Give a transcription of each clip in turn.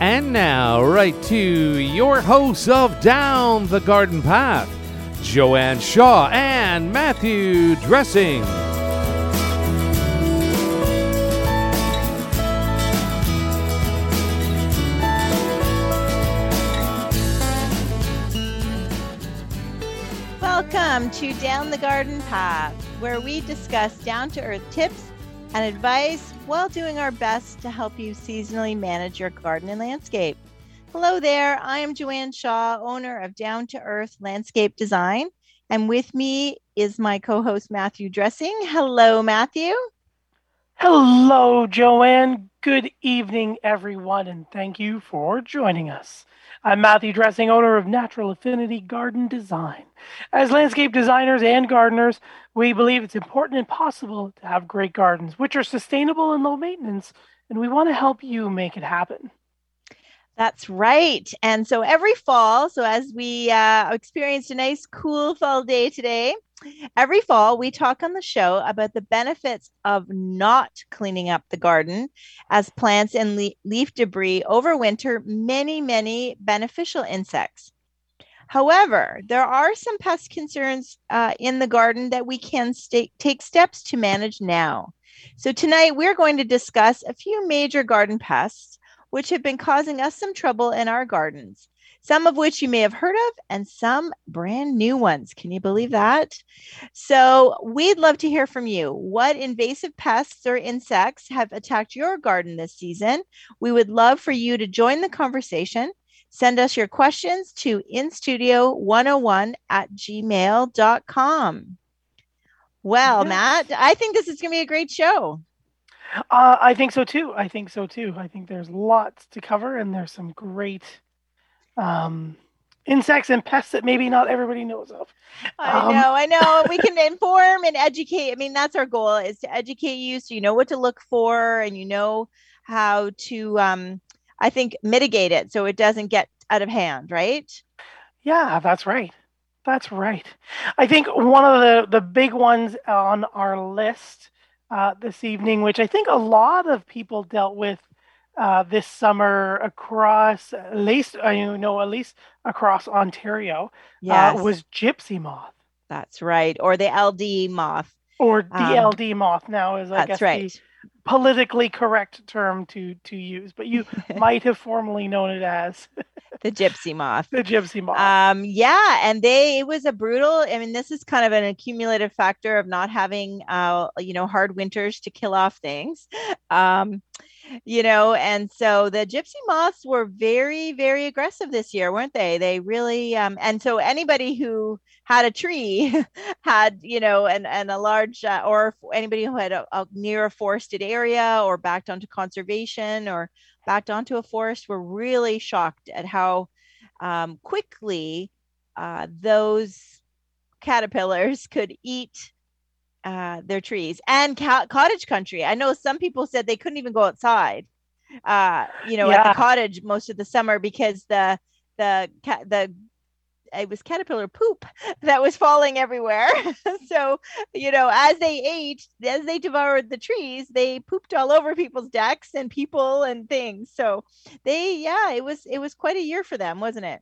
And now, right to your hosts of Down the Garden Path, Joanne Shaw and Matthew Dressing. Welcome to Down the Garden Path, where we discuss down to earth tips and advice while doing our best to help you seasonally manage your garden and landscape. Hello there. I am Joanne Shaw, owner of Down to Earth Landscape Design. And with me is my co host, Matthew Dressing. Hello, Matthew. Hello, Joanne. Good evening, everyone, and thank you for joining us. I'm Matthew Dressing, owner of Natural Affinity Garden Design. As landscape designers and gardeners, we believe it's important and possible to have great gardens, which are sustainable and low maintenance, and we want to help you make it happen. That's right. And so every fall, so as we uh, experienced a nice cool fall day today, Every fall, we talk on the show about the benefits of not cleaning up the garden as plants and le- leaf debris overwinter many, many beneficial insects. However, there are some pest concerns uh, in the garden that we can st- take steps to manage now. So, tonight we're going to discuss a few major garden pests which have been causing us some trouble in our gardens some of which you may have heard of, and some brand new ones. Can you believe that? So, we'd love to hear from you. What invasive pests or insects have attacked your garden this season? We would love for you to join the conversation. Send us your questions to instudio101 at gmail.com. Well. Matt, I think this is going to be a great show. Uh, I think so too. I think so too. I think there's lots to cover, and there's some great um, insects and pests that maybe not everybody knows of. I um, know, I know. We can inform and educate. I mean, that's our goal is to educate you so you know what to look for and you know how to um I think mitigate it so it doesn't get out of hand, right? Yeah, that's right. That's right. I think one of the the big ones on our list uh, this evening, which I think a lot of people dealt with uh, this summer across at least I know at least across Ontario uh, yes. uh, was gypsy moth. That's right, or the LD moth, or the um, LD moth. Now is I guess right. the politically correct term to to use, but you might have formerly known it as the gypsy moth. The gypsy moth. Um, yeah, and they it was a brutal. I mean, this is kind of an accumulative factor of not having, uh, you know, hard winters to kill off things. Um, you know and so the gypsy moths were very very aggressive this year weren't they? They really um, and so anybody who had a tree had you know and and a large uh, or anybody who had a, a near a forested area or backed onto conservation or backed onto a forest were really shocked at how um, quickly uh, those caterpillars could eat uh, their trees and ca- cottage country. I know some people said they couldn't even go outside, uh, you know, yeah. at the cottage most of the summer because the the the it was caterpillar poop that was falling everywhere. so, you know, as they ate, as they devoured the trees, they pooped all over people's decks and people and things. So they, yeah, it was it was quite a year for them, wasn't it?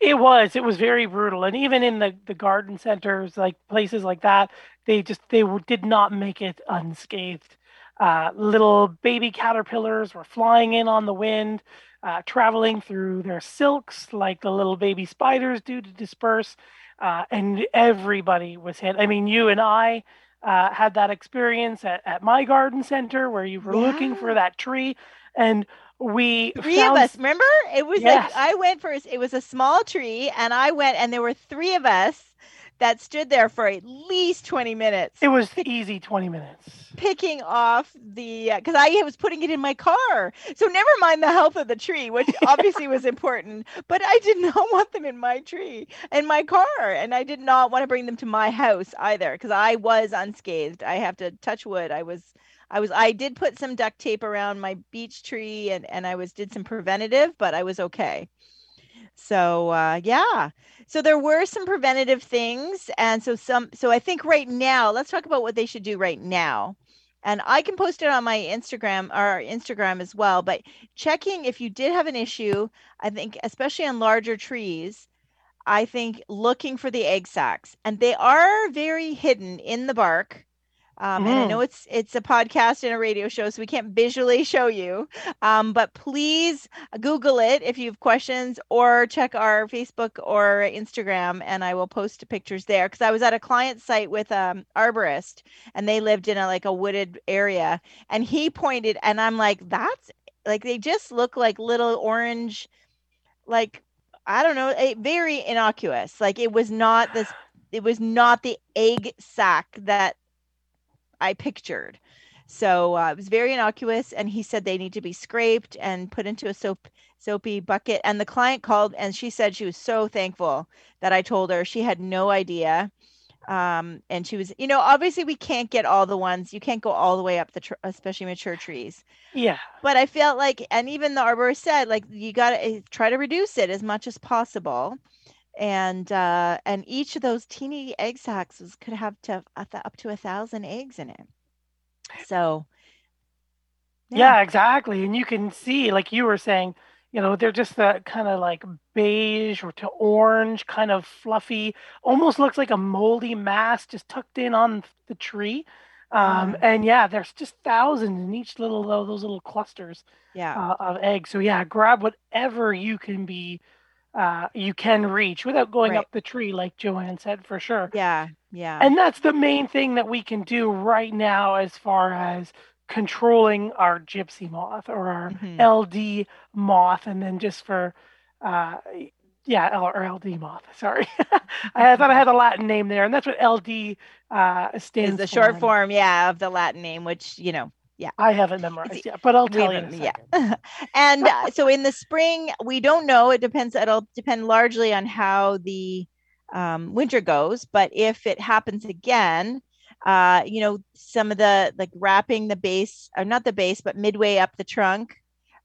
It was. It was very brutal, and even in the the garden centers, like places like that, they just they did not make it unscathed. Uh, little baby caterpillars were flying in on the wind, uh, traveling through their silks like the little baby spiders do to disperse, uh, and everybody was hit. I mean, you and I uh, had that experience at, at my garden center where you were yeah. looking for that tree, and we three found... of us remember it was yes. like i went first it was a small tree and i went and there were three of us that stood there for at least 20 minutes. It was easy 20 minutes. Picking off the because uh, i was putting it in my car. So never mind the health of the tree which obviously was important but i did not want them in my tree in my car and i did not want to bring them to my house either because i was unscathed. I have to touch wood. I was I was I did put some duct tape around my beech tree and and I was did some preventative, but I was okay. So uh, yeah, so there were some preventative things, and so some. So I think right now, let's talk about what they should do right now. and I can post it on my Instagram or Instagram as well. But checking if you did have an issue, I think especially on larger trees, I think looking for the egg sacs, and they are very hidden in the bark. Um, mm. And I know mm. it's it's a podcast and a radio show, so we can't visually show you. Um, but please Google it if you have questions, or check our Facebook or Instagram, and I will post pictures there. Because I was at a client site with um arborist, and they lived in a like a wooded area, and he pointed, and I'm like, that's like they just look like little orange, like I don't know, a, very innocuous. Like it was not this. It was not the egg sac that I pictured. So uh, it was very innocuous, and he said they need to be scraped and put into a soap soapy bucket. And the client called, and she said she was so thankful that I told her she had no idea. Um, and she was, you know, obviously we can't get all the ones. You can't go all the way up the, tr- especially mature trees. Yeah. But I felt like, and even the arborist said, like you got to eh, try to reduce it as much as possible and uh, and each of those teeny egg sacs could have to up to a thousand eggs in it. So, yeah. yeah. exactly, and you can see, like you were saying, you know, they're just that kind of like beige or to orange, kind of fluffy, almost looks like a moldy mass just tucked in on the tree. Um, mm. And yeah, there's just thousands in each little those little clusters yeah. uh, of eggs. So yeah, grab whatever you can be uh, you can reach without going right. up the tree, like Joanne said, for sure. Yeah, yeah. And that's the main thing that we can do right now as far as controlling our gypsy moth or our mm-hmm. LD moth, and then just for, uh, yeah, L- or LD moth. Sorry, I thought I had a Latin name there, and that's what LD uh, stands. Is the for. short form, yeah, of the Latin name, which you know yeah. I haven't memorized yet but i'll tell you yeah and uh, so in the spring we don't know it depends it'll depend largely on how the um, winter goes but if it happens again uh, you know some of the like wrapping the base or not the base but midway up the trunk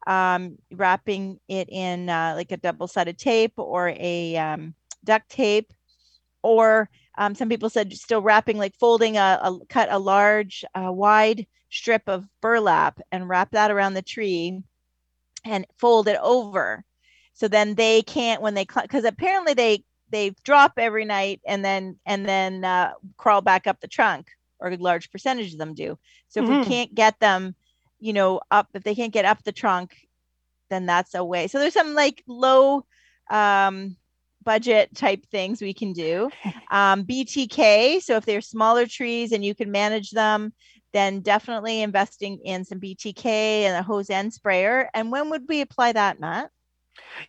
um, wrapping it in uh, like a double-sided tape or a um, duct tape or um, some people said still wrapping like folding a, a cut a large uh, wide strip of burlap and wrap that around the tree and fold it over. So then they can't when they because apparently they they drop every night and then and then uh, crawl back up the trunk or a large percentage of them do. So if mm-hmm. we can't get them you know up if they can't get up the trunk then that's a way. So there's some like low um budget type things we can do um, btk so if they're smaller trees and you can manage them then definitely investing in some BTK and a hose end sprayer. And when would we apply that, Matt?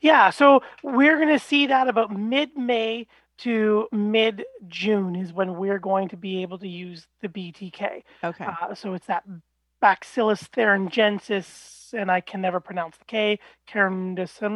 Yeah, so we're going to see that about mid May to mid June is when we're going to be able to use the BTK. Okay. Uh, so it's that Bacillus thuringiensis and I can never pronounce the K,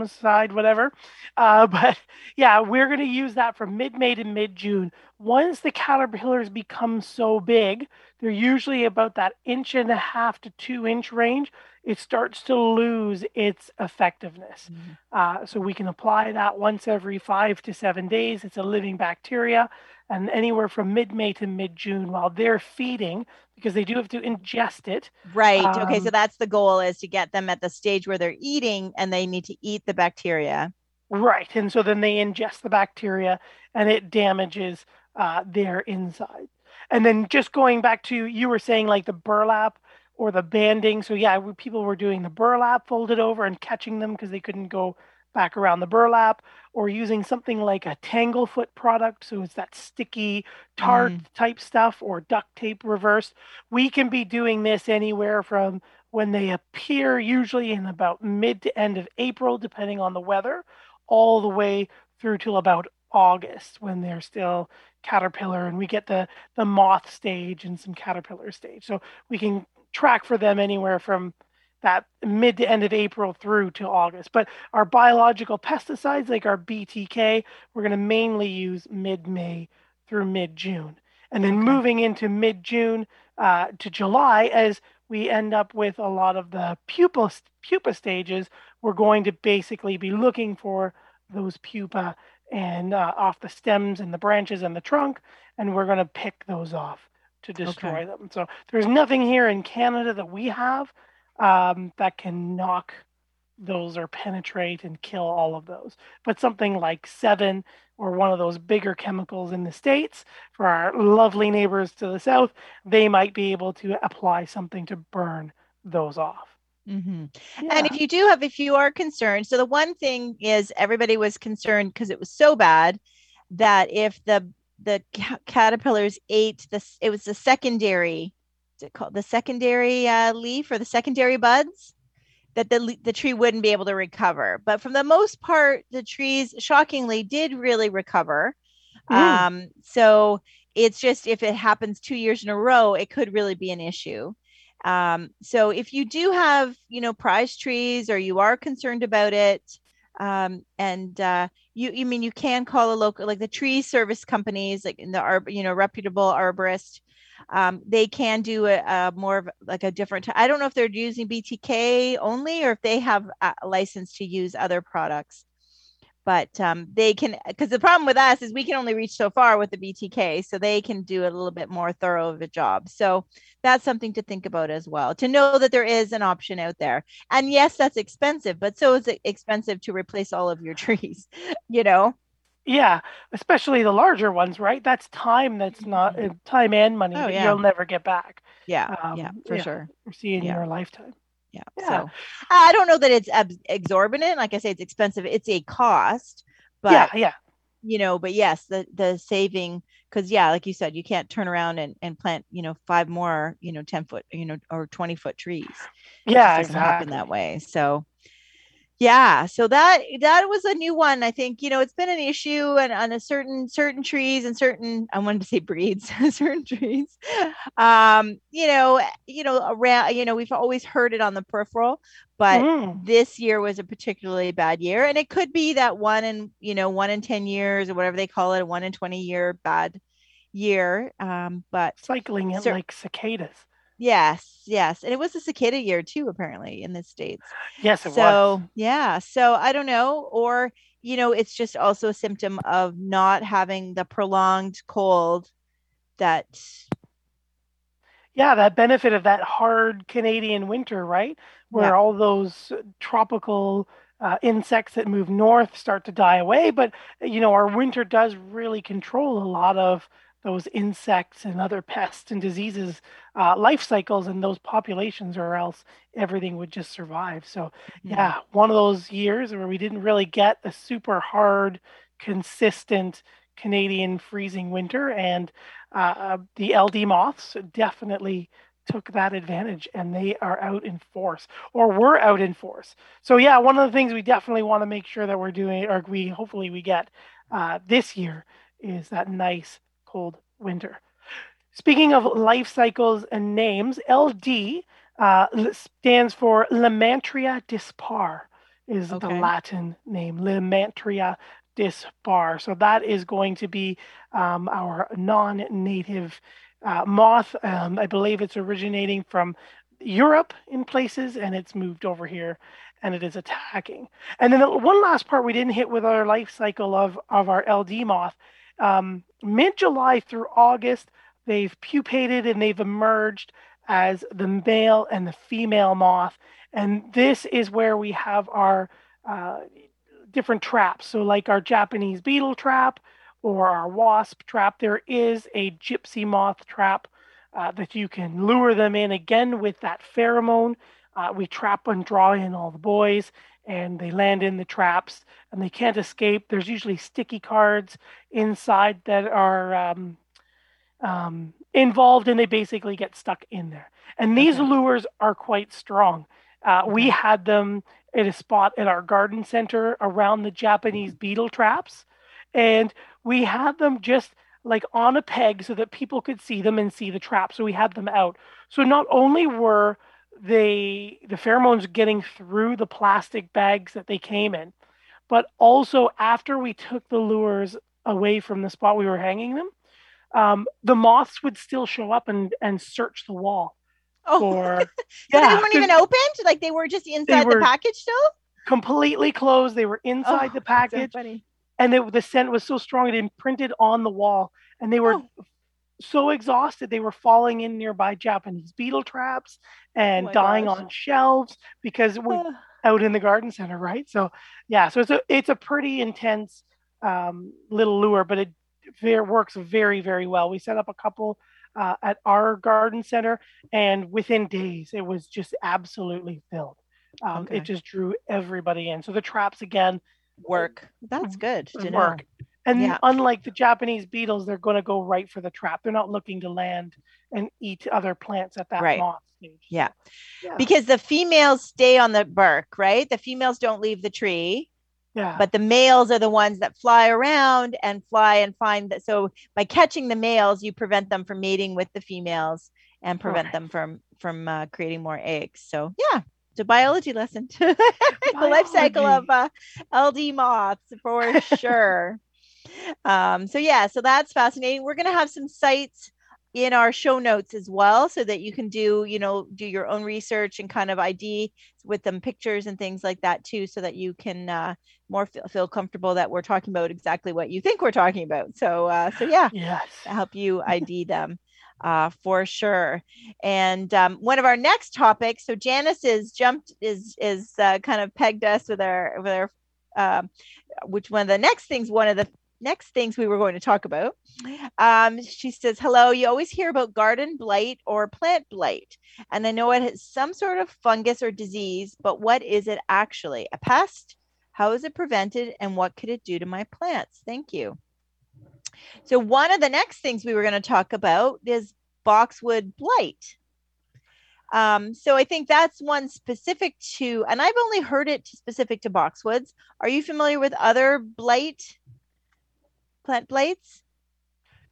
side, whatever. Uh, but yeah, we're going to use that from mid May to mid June. Once the caterpillars become so big, they're usually about that inch and a half to two inch range. It starts to lose its effectiveness. Mm-hmm. Uh, so we can apply that once every five to seven days. It's a living bacteria and anywhere from mid May to mid June while they're feeding because they do have to ingest it. Right. Um, okay. So that's the goal is to get them at the stage where they're eating and they need to eat the bacteria. Right. And so then they ingest the bacteria and it damages uh, their inside. And then just going back to you were saying like the burlap or the banding. So yeah, people were doing the burlap folded over and catching them because they couldn't go back around the burlap or using something like a tanglefoot product so it's that sticky tart mm. type stuff or duct tape reversed we can be doing this anywhere from when they appear usually in about mid to end of april depending on the weather all the way through till about august when they're still caterpillar and we get the the moth stage and some caterpillar stage so we can track for them anywhere from that mid to end of April through to August. But our biological pesticides, like our BTK, we're going to mainly use mid May through mid June. And then okay. moving into mid June uh, to July, as we end up with a lot of the pupa, pupa stages, we're going to basically be looking for those pupa and uh, off the stems and the branches and the trunk, and we're going to pick those off to destroy okay. them. So there's nothing here in Canada that we have um, that can knock those or penetrate and kill all of those. But something like Sevin or one of those bigger chemicals in the States for our lovely neighbors to the south, they might be able to apply something to burn those off. Mm-hmm. Yeah. And if you do have, if you are concerned, so the one thing is everybody was concerned because it was so bad that if the the caterpillars ate this, it was the secondary, is it called the secondary uh, leaf or the secondary buds? that the, the tree wouldn't be able to recover. But for the most part, the trees shockingly did really recover. Mm. Um, so it's just if it happens two years in a row, it could really be an issue. Um, so if you do have, you know, prize trees or you are concerned about it, um, and uh, you, you mean you can call a local, like the tree service companies, like in the, arb, you know, reputable arborist, um, they can do a, a, more of like a different. I don't know if they're using BTK only or if they have a license to use other products. But um, they can, because the problem with us is we can only reach so far with the BTK, so they can do a little bit more thorough of a job. So that's something to think about as well. To know that there is an option out there, and yes, that's expensive, but so is it expensive to replace all of your trees. You know, yeah, especially the larger ones, right? That's time that's not mm-hmm. uh, time and money oh, that yeah. you'll never get back. Yeah, um, yeah, for yeah, sure. See in yeah. your lifetime. Yeah. yeah. So I don't know that it's exorbitant. Like I say, it's expensive. It's a cost, but yeah, yeah. You know, but yes, the the saving because yeah, like you said, you can't turn around and, and plant you know five more you know ten foot you know or twenty foot trees. Yeah, it exactly. happen that way. So yeah so that that was a new one i think you know it's been an issue and on a certain certain trees and certain i wanted to say breeds certain trees um you know you know around you know we've always heard it on the peripheral but mm. this year was a particularly bad year and it could be that one in you know one in 10 years or whatever they call it a one in 20 year bad year um but cycling it like cicadas Yes, yes. And it was a cicada year too, apparently, in the States. Yes, it so, was. yeah. So I don't know. Or, you know, it's just also a symptom of not having the prolonged cold that yeah that benefit of that hard canadian winter right where yeah. all those tropical uh, insects that move north start to die away but you know our winter does really control a lot of those insects and other pests and diseases uh, life cycles in those populations or else everything would just survive so yeah. yeah one of those years where we didn't really get a super hard consistent canadian freezing winter and uh, uh the ld moths definitely took that advantage and they are out in force or we're out in force so yeah one of the things we definitely want to make sure that we're doing or we hopefully we get uh, this year is that nice cold winter. Speaking of life cycles and names, LD uh, stands for Lymantria dispar, is okay. the Latin name. Lymantria dispar. So that is going to be um, our non-native uh, moth. Um, I believe it's originating from Europe in places, and it's moved over here, and it is attacking. And then the one last part we didn't hit with our life cycle of of our LD moth um, Mid July through August, they've pupated and they've emerged as the male and the female moth. And this is where we have our uh, different traps. So, like our Japanese beetle trap or our wasp trap, there is a gypsy moth trap uh, that you can lure them in again with that pheromone. Uh, we trap and draw in all the boys and they land in the traps and they can't escape. There's usually sticky cards inside that are um, um, involved and they basically get stuck in there. And these okay. lures are quite strong. Uh, okay. We had them at a spot at our garden center around the Japanese beetle traps. And we had them just like on a peg so that people could see them and see the trap. So we had them out. So not only were they the pheromones getting through the plastic bags that they came in. But also after we took the lures away from the spot we were hanging them um, the moths would still show up and and search the wall oh. for, so yeah, they weren't even opened? Like they were just inside the package still? completely closed. They were inside oh, the package. so and the scent was so strong it imprinted on the wall. And they were oh. So exhausted they were falling in nearby Japanese beetle traps and Oh dying gosh. on shelves because we're out in the garden center, right? So yeah, so it's a it's a pretty intense um, little lure, but it works very very well. We set up a couple uh, at our garden center, and within days it was just absolutely filled. Um, Okay. It just drew everybody in. So the traps again Work. That's good to know. And Yeah. unlike the Japanese beetles, they're going to go right for the trap. They're not looking to land and eat other plants at that Right. moth stage. Yeah. Yeah. Because the females stay on the bark, right? The females don't leave the tree, yeah. but the males are the ones that fly around and fly and find that. So by catching the males, you prevent them from mating with the females and prevent Correct. them from from uh, creating more eggs. So yeah, it's a biology lesson. the life cycle of uh, LD moths for sure. Um, so yeah, so that's fascinating. We're gonna have some sites in our show notes as well so that you can do you know do your own research and kind of id with them pictures and things like that too so that you can uh, more feel, feel comfortable that we're talking about exactly what you think we're talking about so uh, so yeah Yes. help you ID them uh, for sure. And um, one of our next topics, so Janice is jumped is is uh, kind of pegged us with our with our um, which one of the next things one of the next things we were going to talk about. Um, she says, "Hello, you always hear about garden blight or plant blight, and I know it is some sort of fungus or disease, but what is it actually? A pest? How is it prevented, and what could it do to my plants? Thank you." So one of the next things we were going to talk about is boxwood blight. Um, so I think that's one specific to, and I've only heard it specific to boxwoods. Are you familiar with other blight, plant blights?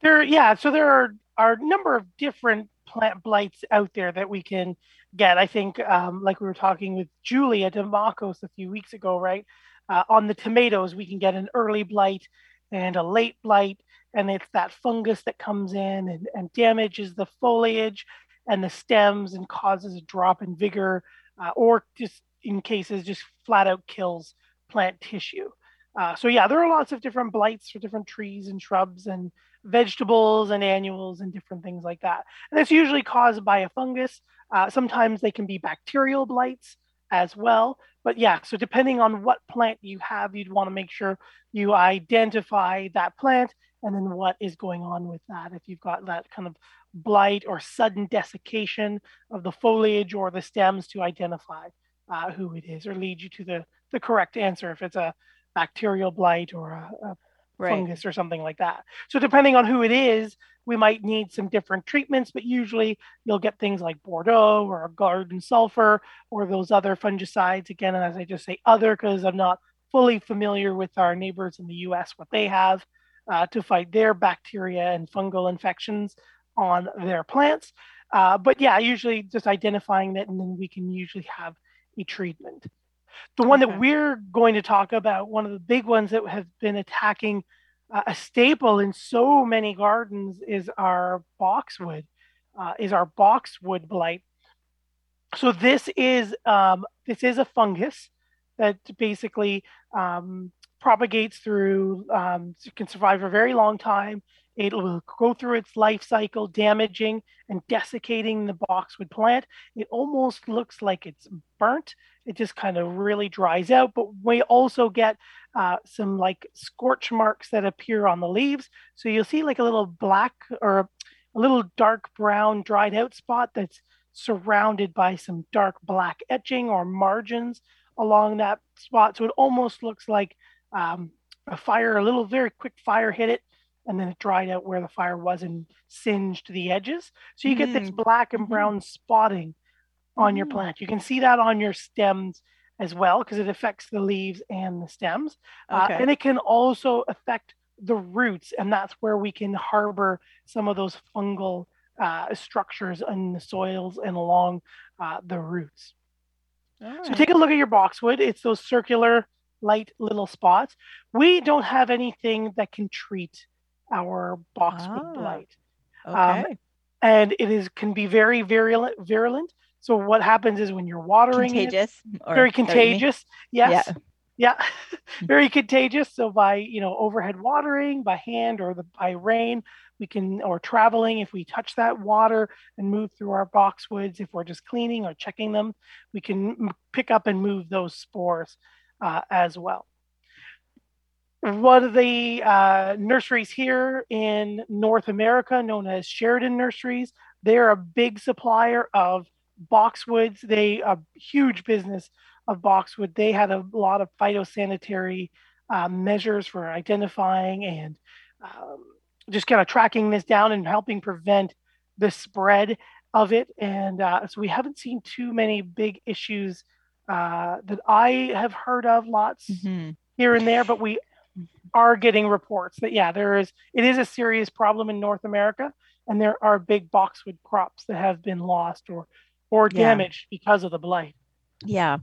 There, yeah. So there are, are a number of different plant blights out there that we can get. I think, um, like we were talking with Julia Demacos a few weeks ago, right? Uh, on the tomatoes, we can get an early blight and a late blight, and it's that fungus that comes in and, and damages the foliage and the stems and causes a drop in vigor, uh, or just in cases, just flat out kills plant tissue. Uh, so yeah, there are lots of different blights for different trees and shrubs and vegetables and annuals and different things like that. And it's usually caused by a fungus. Uh, sometimes they can be bacterial blights as well. But yeah, so depending on what plant you have, you'd want to make sure you identify that plant and then what is going on with that. If you've got that kind of blight or sudden desiccation of the foliage or the stems to identify uh, who it is or lead you to the, the correct answer if it's a bacterial blight or a, a Right. fungus or something like that. So depending on who it is, we might need some different treatments, but usually you'll get things like Bordeaux or garden sulfur or those other fungicides. Again, as I just say other because I'm not fully familiar with our neighbors in the US, what they have uh, to fight their bacteria and fungal infections on their plants. Uh, but yeah, usually just identifying that and then we can usually have a treatment. The one Okay. that we're going to talk about, one of the big ones that have been attacking uh, a staple in so many gardens is our boxwood, uh, is our boxwood blight. So this is um, this is a fungus that basically um, propagates through, um, can survive a very long time. It will go through its life cycle, damaging and desiccating the boxwood plant. It almost looks like it's burnt. It just kind of really dries out. But we also get uh, some like scorch marks that appear on the leaves. So you'll see like a little black or a little dark brown dried out spot that's surrounded by some dark black etching or margins along that spot. So it almost looks like um, a fire, a little very quick fire hit it, and then it dried out where the fire was and singed the edges. So you get this Mm. black and Mhm. brown spotting on your Mhm. plant. You can see that on your stems as well because it affects the leaves and the stems. Uh, and it can also affect the roots, and that's where we can harbor some of those fungal uh, structures in the soils and along uh, the roots. So take a look at your boxwood. It's those circular, light little spots. We don't have anything that can treat our boxwood Ah, blight, okay. and it is can be very virulent. Virulent. So what happens is when you're watering it, contagious. or- very is that what you contagious. Yes. Yeah. very contagious. So by, you know, overhead watering, by hand or the by rain, we can, or traveling, if we touch that water and move through our boxwoods, if we're just cleaning or checking them, we can pick up and move those spores uh, as well. One of the uh, nurseries here in North America, known as Sheridan Nurseries, they're a big supplier of boxwoods. They a huge business of boxwood. They had a lot of phytosanitary uh, measures for identifying and um, just kind of tracking this down and helping prevent the spread of it. And uh, so we haven't seen too many big issues uh, that I have heard of, lots mm-hmm. here and there, but we are getting reports that yeah, there is it is a serious problem in North America, and there are big boxwood crops that have been lost or or damaged yeah. because of the blight. Yeah.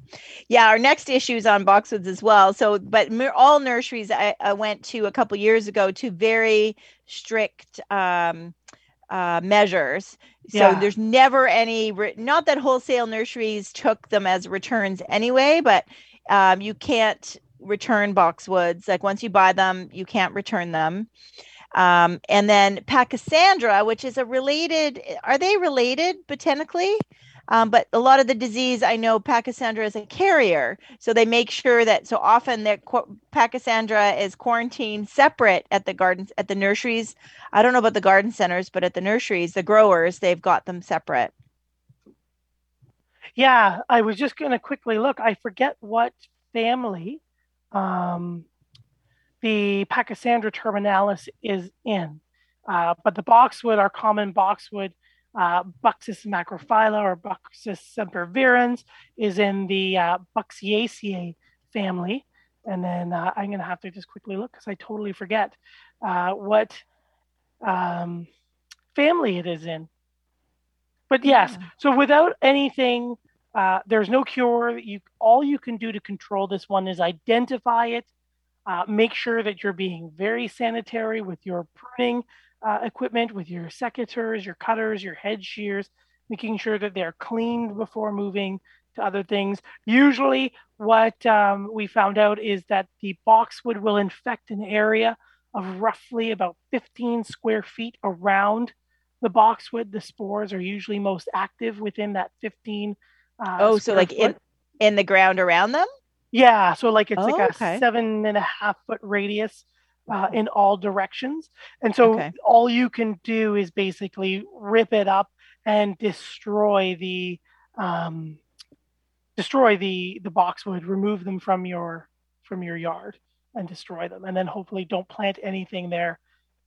Yeah. Our next issue is on boxwoods as well. So, but all nurseries I, I went to a couple years ago to very strict um, uh, measures. So yeah. there's never any, re- not that wholesale nurseries took them as returns anyway, but um, you can't return boxwoods. Like once you buy them, you can't return them. Um, and then Pachysandra, which is a related, are they related botanically? Um, but a lot of the disease, I know Pachysandra is a carrier. So they make sure that so often that Pachysandra is quarantined separate at the gardens, at the nurseries. I don't know about the garden centers, but at the nurseries, the growers, they've got them separate. Yeah, I was just going to quickly look. I forget what family um, the Pachysandra terminalis is in. Uh, but the boxwood, our common boxwood, uh, Buxus macrophylla or Buxus sempervirens is in the uh, Buxaceae family. And then uh, I'm going to have to just quickly look because I totally forget uh, what um, family it is in. But yes, yeah. so without anything, uh, there's no cure. You all you can do to control this one is identify it, uh, make sure that you're being very sanitary with your pruning uh, equipment with your secateurs, your cutters, your head shears, making sure that they're cleaned before moving to other things. Usually, what um, we found out is that the boxwood will infect an area of roughly about 15 square feet around the boxwood. The spores are usually most active within that 15. Uh, oh, so like foot. in in the ground around them? Yeah, so like it's oh, like a okay. seven and a half foot radius uh, in all directions. And so okay. all you can do is basically rip it up and destroy the um, destroy the the boxwood, remove them from your from your yard and destroy them, and then hopefully don't plant anything there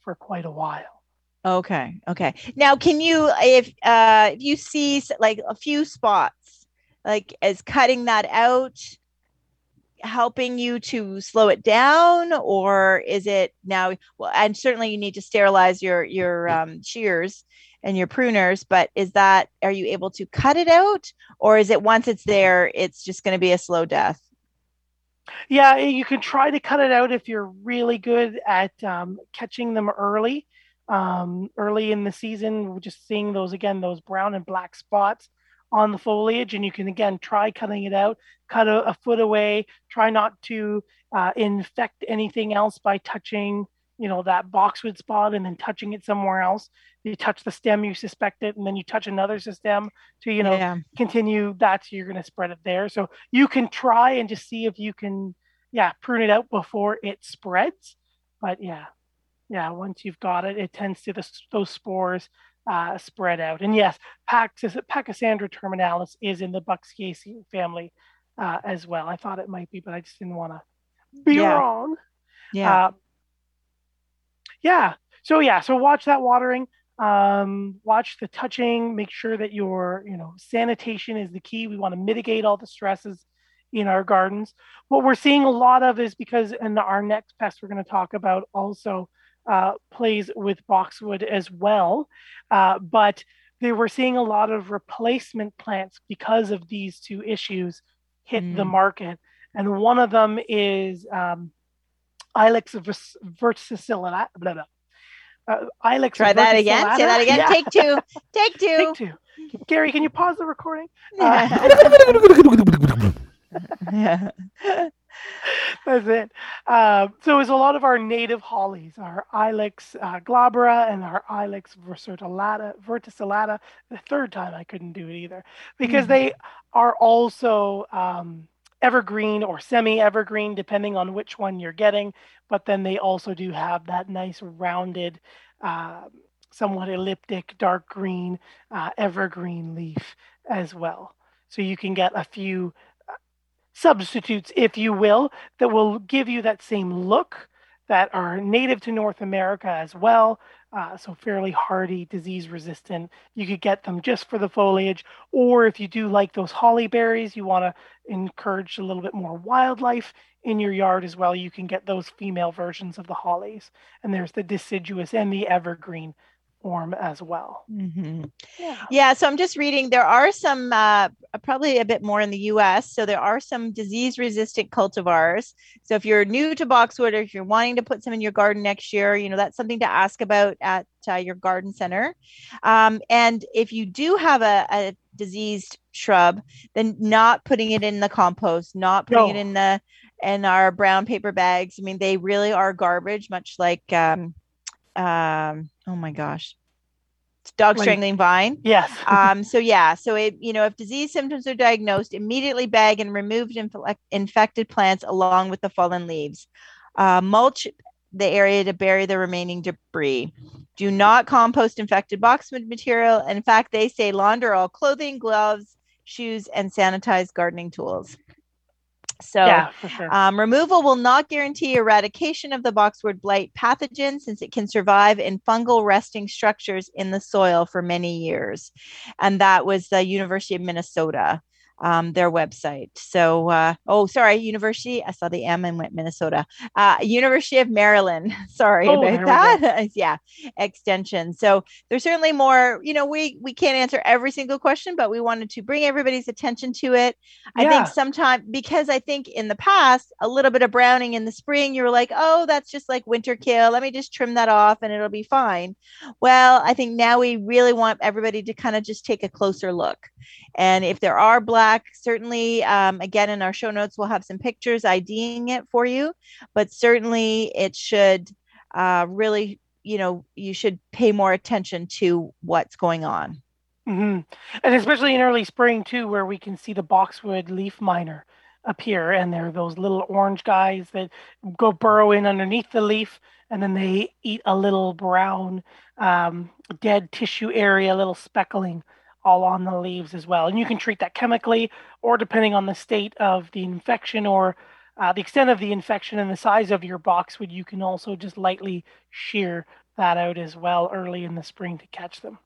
for quite a while. Okay. Okay. Now, can you, if uh, if you see like a few spots, like as cutting that out, helping you to slow it down or is it now well and certainly you need to sterilize your your um, shears and your pruners but is that are you able to cut it out or is it once it's there it's just going to be a slow death? Yeah you can try to cut it out if you're really good at um, catching them early um, early in the season just seeing those again those brown and black spots on the foliage and you can again try cutting it out cut a, a foot away try not to uh, infect anything else by touching you know that boxwood spot and then touching it somewhere else. You touch the stem you suspect it and then you touch another stem to you know yeah. continue that so you're going to spread it there. So you can try and just see if you can yeah prune it out before it spreads. But yeah yeah once you've got it it tends to the, those spores uh, spread out. And yes, Pachysandra terminalis is in the Buxaceae family uh, as well. I thought it might be, but I just didn't want to be yeah. wrong. Yeah. Uh, yeah. So yeah. So watch that watering. Um, watch the touching. Make sure that your you know sanitation is the key. We want to mitigate all the stresses in our gardens. What we're seeing a lot of is because in our next pest we're going to talk about also uh, plays with boxwood as well. Uh, but they were seeing a lot of replacement plants because of these two issues hit mm. the market. And one of them is um, Ilex verticillata. Blah, blah. Uh, Ilex Try that again. Say that again. Yeah. Take two. Take two. Take two. Gary, can you pause the recording? Uh, yeah. That's it. Uh, so it's a lot of our native hollies, our Ilex uh, glabra and our Ilex verticillata, verticillata. The third time I couldn't do it either because mm. they are also um, evergreen or semi-evergreen, depending on which one you're getting. But then they also do have that nice rounded, uh, somewhat elliptic, dark green, uh, evergreen leaf as well. So you can get a few substitutes, if you will, that will give you that same look that are native to North America as well. Uh, so fairly hardy, disease resistant. You could get them just for the foliage, or if you do like those holly berries, you want to encourage a little bit more wildlife in your yard as well. You can get those female versions of the hollies, and there's the deciduous and the evergreen form as well. Mm-hmm. Yeah. yeah. So I'm just reading. There are some, uh, probably a bit more in the U.S. So there are some disease-resistant cultivars. So if you're new to boxwood, or if you're wanting to put some in your garden next year, you know that's something to ask about at uh, your garden center. Um, and if you do have a, a, diseased shrub, then not putting it in the compost, not putting no. it in the in our brown paper bags. I mean, they really are garbage, much like. Um, um, oh my gosh, dog strangling vine. Yes. um, so yeah, so it you know if disease symptoms are diagnosed, immediately bag and remove inf- infected plants along with the fallen leaves. Uh, mulch the area to bury the remaining debris. Do not compost infected boxwood material. In fact, they say launder all clothing, gloves, shoes, and sanitize gardening tools. So, yeah, sure. um, removal will not guarantee eradication of the boxwood blight pathogen since it can survive in fungal resting structures in the soil for many years. And that was the University of Minnesota um, their website. So, uh, oh, sorry, University. I saw the M and went Minnesota. Uh, University of Maryland. Sorry oh, about that. yeah, extension. So there's certainly more. You know, we we can't answer every single question, but we wanted to bring everybody's attention to it. I yeah. think sometime because I think in the past a little bit of browning in the spring, you were like, oh, that's just like winter kill. Let me just trim that off and it'll be fine. Well, I think now we really want everybody to kind of just take a closer look and if there are black, certainly, um, again, in our show notes, we'll have some pictures IDing it for you. But certainly, it should uh, really, you know, you should pay more attention to what's going on. Mm-hmm. And especially in early spring, too, where we can see the boxwood leaf miner appear. And there are those little orange guys that go burrow in underneath the leaf and then they eat a little brown um, dead tissue area, a little speckling all on the leaves as well. And you can treat that chemically, or depending on the state of the infection or uh, the extent of the infection and the size of your boxwood, you can also just lightly shear that out as well early in the spring to catch them.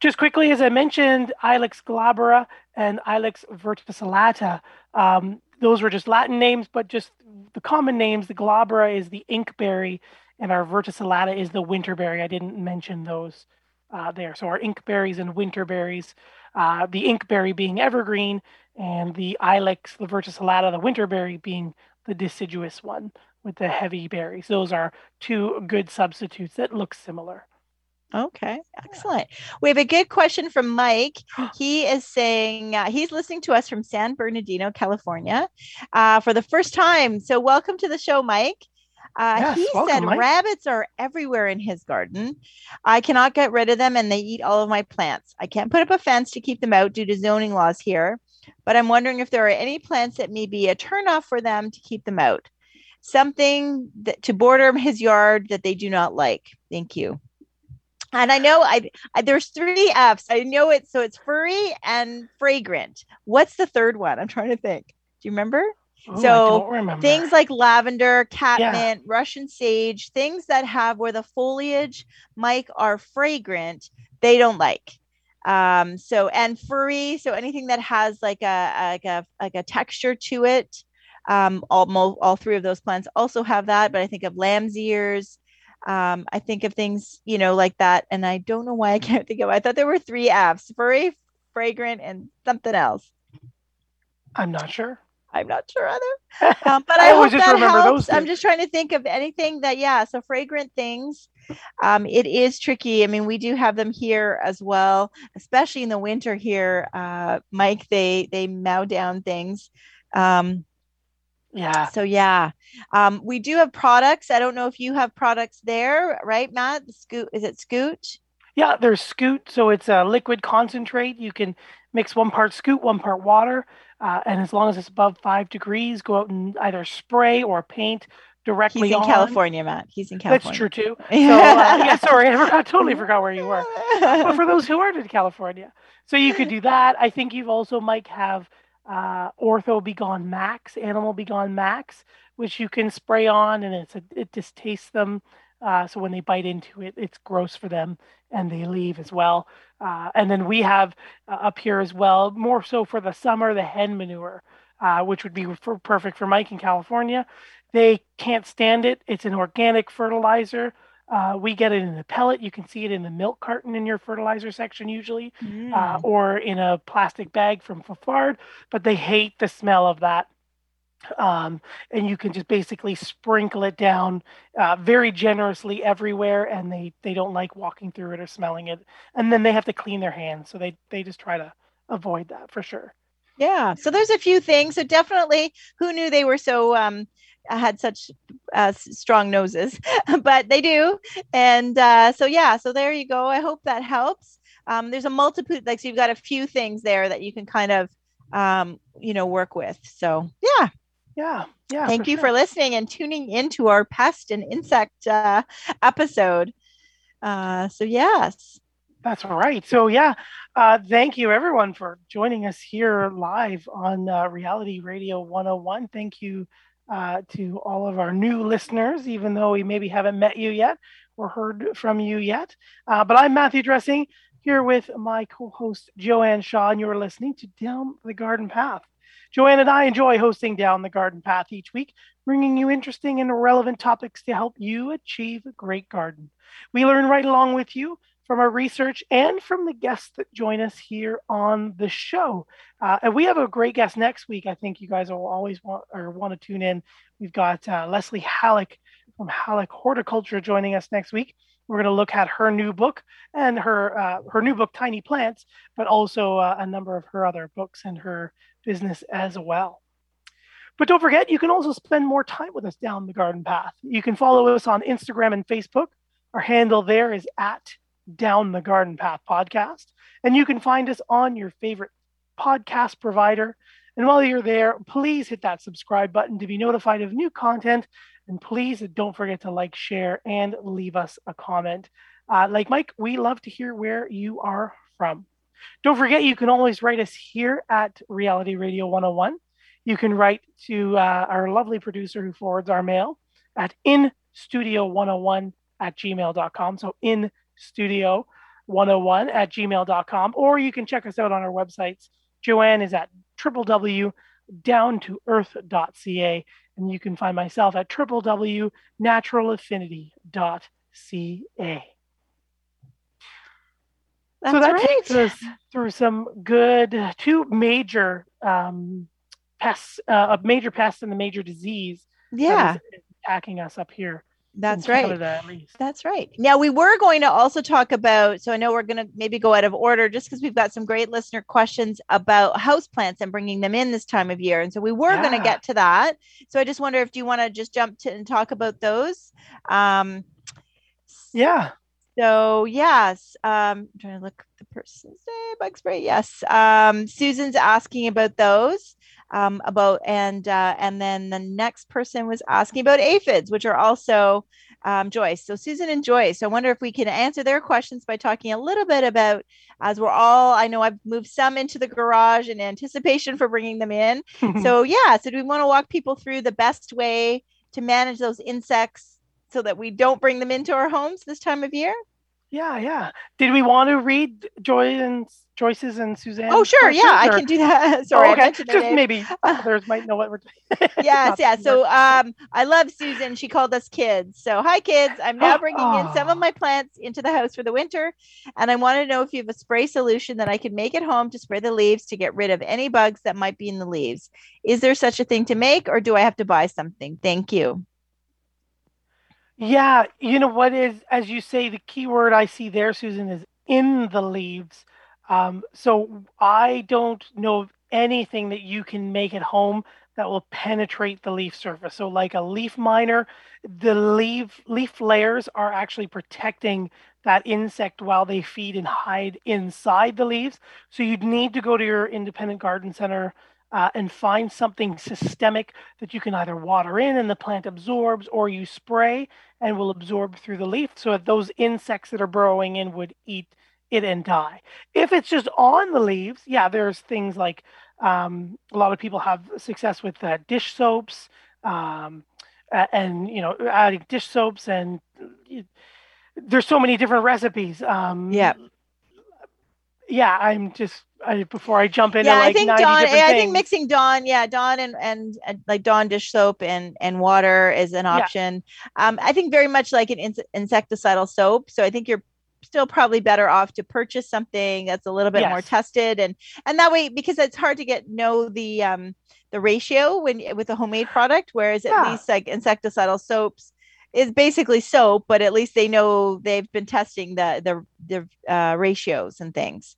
Just quickly, as I mentioned, Ilex glabra and Ilex verticillata. Um, those were just Latin names, but just the common names. The glabra is the inkberry, and our verticillata is the winterberry. I didn't mention those uh, there. So our inkberries and winterberries, uh, the inkberry being evergreen, and the ilex, the verticillata, the winterberry being the deciduous one with the heavy berries. Those are two good substitutes that look similar. Okay, excellent. We have a good question from Mike. He is saying uh, he's listening to us from San Bernardino, California, uh, for the first time. So, welcome to the show, Mike. Uh, yes, he welcome, said Mike. rabbits are everywhere in his garden. I cannot get rid of them and they eat all of my plants. I can't put up a fence to keep them out due to zoning laws here, but I'm wondering if there are any plants that may be a turnoff for them to keep them out. Something that, to border his yard that they do not like. Thank you. And I know I, I, there's three F's. I know it. So it's furry and fragrant. What's the third one? I'm trying to think. Do you remember? Oh, so things like lavender, catmint, yeah. Russian sage, things that have where the foliage, Mike, are fragrant, they don't like. Um, so and furry, so anything that has like a like a like a texture to it. Um, all all three of those plants also have that, but I think of lamb's ears. Um, I think of things, you know, like that, and I don't know why I can't think of. It. I thought there were three F's: furry, fragrant, and something else. I'm not sure. I'm not sure either. Um, but I, I hope that helps. I'm just trying to think of anything that, yeah. So fragrant things. Um, it is tricky. I mean, we do have them here as well, especially in the winter here. Uh, Mike, they they mow down things. Um, Yeah. So yeah, um, we do have products. I don't know if you have products there, right, Matt? The Scoot is it Scoot? Yeah, there's Scoot, so it's a liquid concentrate. You can mix one part Scoot, one part water, uh, and as long as it's above five degrees, go out and either spray or paint directly He's in on. California, Matt. He's in California. That's true too. So, uh, yeah, sorry, I forgot, totally forgot where you were. but for those who aren't in California, so you could do that. I think you've also might have uh, Ortho B Gon Max, Animal B Gon Max, which you can spray on, and it's a, it distastes them. Uh, so when they bite into it, it's gross for them, and they leave as well. Uh, and then we have uh, up here as well, more so for the summer, the hen manure, uh, which would be for, perfect for Mike in California. They can't stand it. It's an organic fertilizer. Uh, we get it in a pellet. You can see it in the milk carton in your fertilizer section usually, uh, Mm. or in a plastic bag from Fafard. But they hate the smell of that. Um, and you can just basically sprinkle it down uh, very generously everywhere, and they they don't like walking through it or smelling it. And then they have to clean their hands, so they they just try to avoid that for sure. Yeah. So there's a few things. So definitely, who knew they were so um had such uh, strong noses, but they do. And uh, so yeah. So there you go. I hope that helps. Um, there's a multitude. Like so, you've got a few things there that you can kind of um you know work with. So yeah. Yeah, yeah. Thank you sure. for listening and tuning into our pest and insect uh, episode. Uh, so yes. That's right. So yeah, uh, thank you everyone for joining us here live on uh, Reality Radio 101. Thank you uh, to all of our new listeners, even though we maybe haven't met you yet or heard from you yet. Uh, but I'm Matthew Dressing here with my co-host Joanne Shaw, and you're listening to Down the Garden Path. Joanne and I enjoy hosting Down the Garden Path each week, bringing you interesting and relevant topics to help you achieve a great garden. We learn right along with you from our research and from the guests that join us here on the show. Uh, and we have a great guest next week. I think you guys will always want or want to tune in. We've got uh, Leslie Halleck from Halleck Horticulture joining us next week. We're going to look at her new book and her uh, her new book, Tiny Plants, but also uh, a number of her other books and her business as well. But don't forget, you can also spend more time with us down the garden path. You can follow us on Instagram and Facebook. Our handle there is at Down the Garden Path Podcast. And you can find us on your favorite podcast provider. And while you're there, please hit that subscribe button to be notified of new content. And please don't forget to like, share, and leave us a comment. Uh, like Mike, we love to hear where you are from. Don't forget, you can always write us here at Reality Radio 101. You can write to uh, our lovely producer who forwards our mail at instudio101 at gmail.com. So in studio 101 at gmail.com. Or you can check us out on our websites. Joanne is at www.downtoearth.ca. And you can find myself at www.naturalaffinity.ca. That's so that right. takes us through some good two major um, pests, uh, a major pest and the major disease Yeah, is attacking us up here. that's right. Canada. That's right. Now we were going to also talk about. So I know we're going to maybe go out of order just because we've got some great listener questions about houseplants and bringing them in this time of year, and so we were going to get to that. So I just wonder if do you want to just jump to and talk about those. Um, Yeah. So yes, um, I'm trying to look the person's name. Bug spray. Yes. Um, Susan's asking about those. Um, about and uh, and then the next person was asking about aphids, which are also um, Joyce. So Susan and Joyce. I wonder if we can answer their questions by talking a little bit about, as we're all. I know I've moved some into the garage in anticipation for bringing them in. So yeah. So do we want to walk people through the best way to manage those insects so that we don't bring them into our homes this time of year? yeah, yeah. Did we want to read Joy and Joyce's and Suzanne? Oh, sure. Yeah, I can do that. Sorry, oh, I okay. Just name. maybe others might know what we're doing. yes, yeah. So um, I love Susan. She called us kids. So hi, kids. I'm now bringing in some of my plants into the house for the winter, and I want to know if you have a spray solution that I can make at home to spray the leaves to get rid of any bugs that might be in the leaves. Is there such a thing to make, or do I have to buy something? Thank you. Yeah, you know what is, as you say, the key word I see there, Susan, is in the leaves. Um, so I don't know of anything that you can make at home that will penetrate the leaf surface. So like a leaf miner, the leaf leaf layers are actually protecting that insect while they feed and hide inside the leaves. So you'd need to go to your independent garden center uh, and find something systemic that you can either water in and the plant absorbs or you spray and will absorb through the leaf so that those insects that are burrowing in would eat it and die. If it's just on the leaves, yeah, there's things like um, a lot of people have success with uh, dish soaps um, and, you know, adding dish soaps and uh, there's so many different recipes. Um, yeah. Yeah, I'm just I, before I jump into yeah, like I think 90 Dawn. I think mixing Dawn, yeah, Dawn and, and and like Dawn dish soap and and water is an option. Um, I think very much like an ins- insecticidal soap. So I think you're still probably better off to purchase something that's a little bit more tested and and that way because it's hard to get know the um the ratio when with a homemade product whereas at least like insecticidal soaps is basically soap but at least they know they've been testing the the the uh, ratios and things